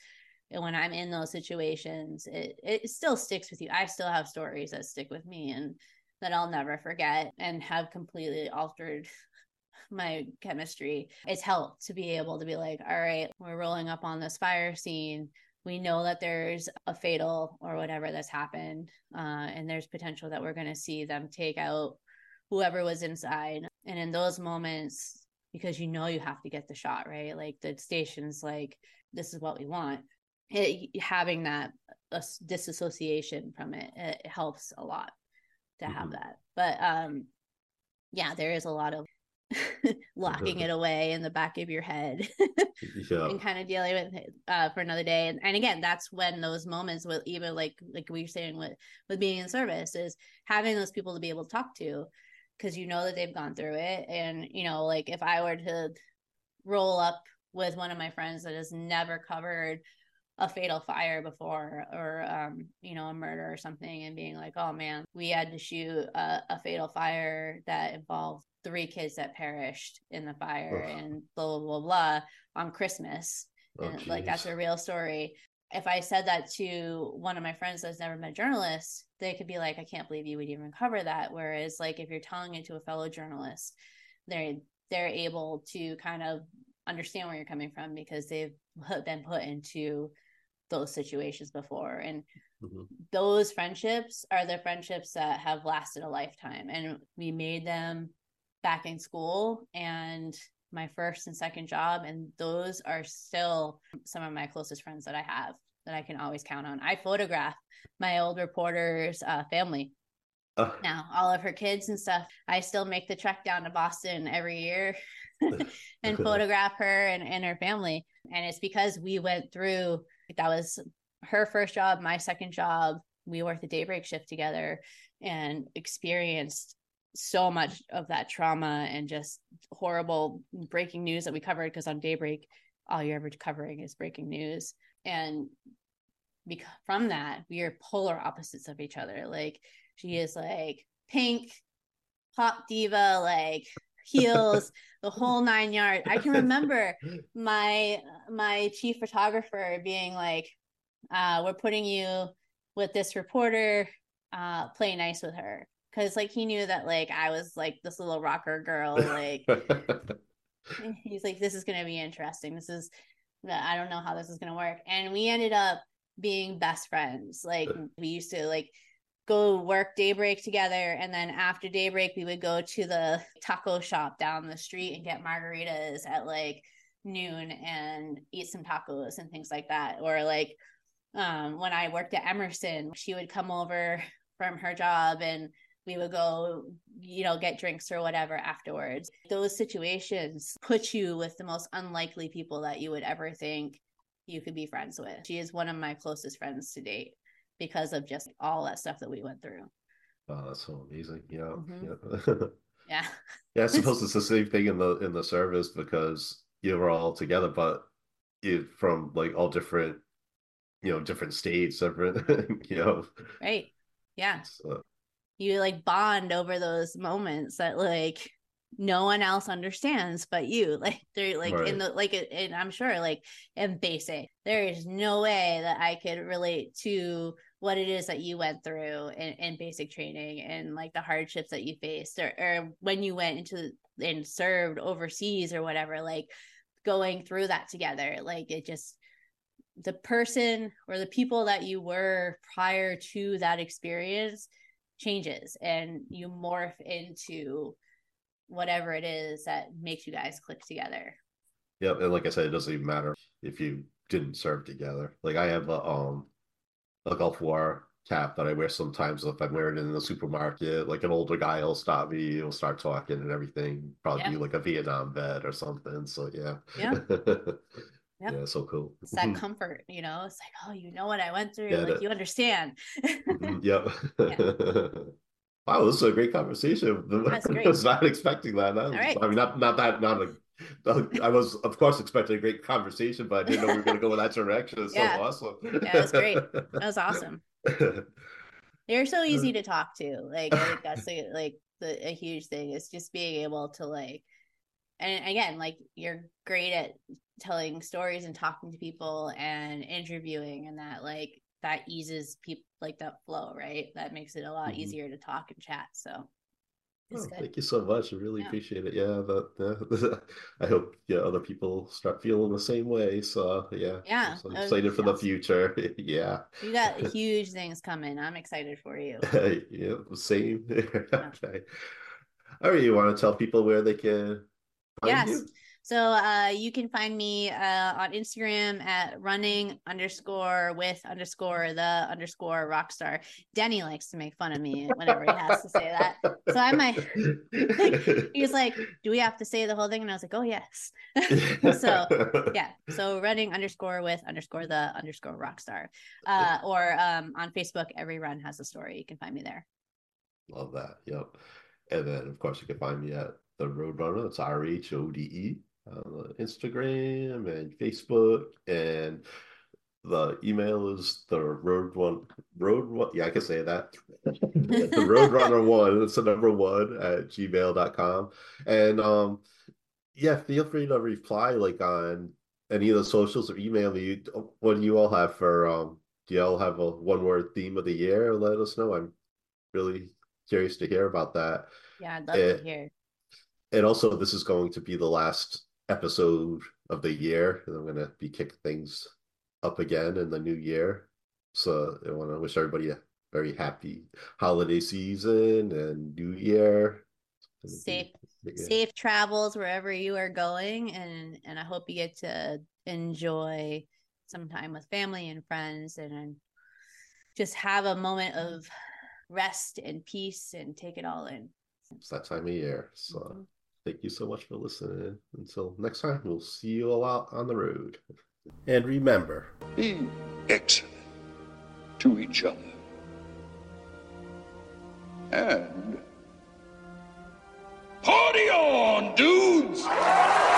and when i'm in those situations it it still sticks with you. I still have stories that stick with me and that i'll never forget and have completely altered my chemistry. It's helped to be able to be like all right we're rolling up on this fire scene. We know that there's a fatal or whatever that's happened uh, and there's potential that we're going to see them take out whoever was inside. And in those moments because you know you have to get the shot right? Like the station's like this is what we want it, having that uh, disassociation from it, it helps a lot to have mm-hmm. that. But um, yeah, there is a lot of locking it away in the back of your head yeah. and kind of dealing with it uh, for another day. And, and again, that's when those moments with even like like we were saying with with being in service is having those people to be able to talk to because you know that they've gone through it. And you know, like if I were to roll up with one of my friends that has never covered a fatal fire before or um you know a murder or something and being like oh man we had to shoot a, a fatal fire that involved three kids that perished in the fire Ugh. and blah blah blah blah on christmas. Oh, and like that's a real story. If i said that to one of my friends that's never been a journalist they could be like i can't believe you would even cover that. Whereas like if you're telling it to a fellow journalist they're they're able to kind of understand where you're coming from because they've been put into those situations before. And mm-hmm. those friendships are the friendships that have lasted a lifetime. And we made them back in school and my first and second job. And those are still some of my closest friends that i have that i can always count on. I photograph my old reporter's uh, family uh, now all of her kids and stuff. I still make the trek down to boston every year and photograph her and, and her family. And it's because we went through that was her first job, my second job. We worked the daybreak shift together and experienced so much of that trauma and just horrible breaking news that we covered because on daybreak all you're ever covering is breaking news and because from that we are polar opposites of each other like she is like pink pop diva like heels, the whole nine yards. I can remember my my chief photographer being like, uh, "We're putting you with this reporter. Uh, play nice with her." Because like he knew that like I was like this little rocker girl. Like he's like, "This is gonna be interesting. This is." I don't know how this is gonna work, and we ended up being best friends. Like we used to like go work daybreak together and then after daybreak we would go to the taco shop down the street and get margaritas at like noon and eat some tacos and things like that. Or like um, when i worked at emerson she would come over from her job and we would go you know get drinks or whatever afterwards. Those situations put you with the most unlikely people that you would ever think you could be friends with. She is one of my closest friends to date because of just all that stuff that we went through. Oh, that's so amazing. Yeah. Mm-hmm. Yeah. yeah. yeah. I suppose it's the same thing in the in the service because you were all together, but you from like all different, you know, different states, different, you know. Right. Yeah. So. You like bond over those moments that like no one else understands but you like they're like right. in the like and i'm sure like in basic there is no way that i could relate to what it is that you went through in, in basic training and like the hardships that you faced or, or when you went into and served overseas or whatever like going through that together like it just the person or the people that you were prior to that experience changes and you morph into whatever it is that makes you guys click together. Yep, and like I said, it doesn't even matter if you didn't serve together. Like I have a um a Gulf War cap that I wear sometimes if I'm wearing it in the supermarket. Like an older guy will stop me, he'll start talking and everything. Probably yeah. like a Vietnam vet or something. So yeah. Yeah. Yep. Yeah, so cool. It's that comfort, you know. It's like, oh, you know what I went through. Yeah, like that... you understand. Mm-hmm, yep. yeah. Wow, this is a great conversation. That's great. I was not expecting that. that was, right. I mean, not not that not a. I was, of course, expecting a great conversation, but I didn't know we were going to go in that direction. It's yeah. so awesome. Yeah, that's great. That was awesome. They're so easy to talk to. Like, I think that's the, like the a huge thing is just being able to like, and again, like you're great at telling stories and talking to people and interviewing, and that like that eases people like that flow, right? That makes it a lot mm-hmm. easier to talk and chat. So oh, thank you so much. I really yeah. appreciate it. Yeah, that I hope yeah other people start feeling the same way. So yeah, yeah, I'm excited for awesome. the future. yeah, you got huge things coming. I'm excited for you. yeah, same. okay. All right, you want to tell people where they can find yes. you? So uh, you can find me uh, on Instagram at running underscore with underscore the underscore rock star. Denny likes to make fun of me whenever he has to say that. So I might, like, he's like, do we have to say the whole thing? And I was like, oh, yes. so yeah. So running underscore with underscore the underscore rock star. Uh, or um, on Facebook, every run has a story. You can find me there. Love that. Yep. And then, of course, you can find me at the Rhode Runner. It's R H O D E uh, Instagram and Facebook, and the email is the road one road one. Yeah, I can say that. the Rhode Runner one. It's the number one at gmail.com. And um, yeah, feel free to reply like on any of the socials or email me. What do you all have for um? Do you all have a one word theme of the year? Let us know. I'm really curious to hear about that. Yeah, I'd love and, to hear. And also, this is going to be the last episode of the year, and I'm going to be kicking things up again in the new year. So I want to wish everybody a very happy holiday season and new year. Safe, safe travels wherever you are going, and and I hope you get to enjoy some time with family and friends, and just have a moment of rest and peace and take it all in. It's that time of year. So mm-hmm. Thank you so much for listening. Until next time, we'll see you all out on the road. And remember be excellent to each other. And party on, dude!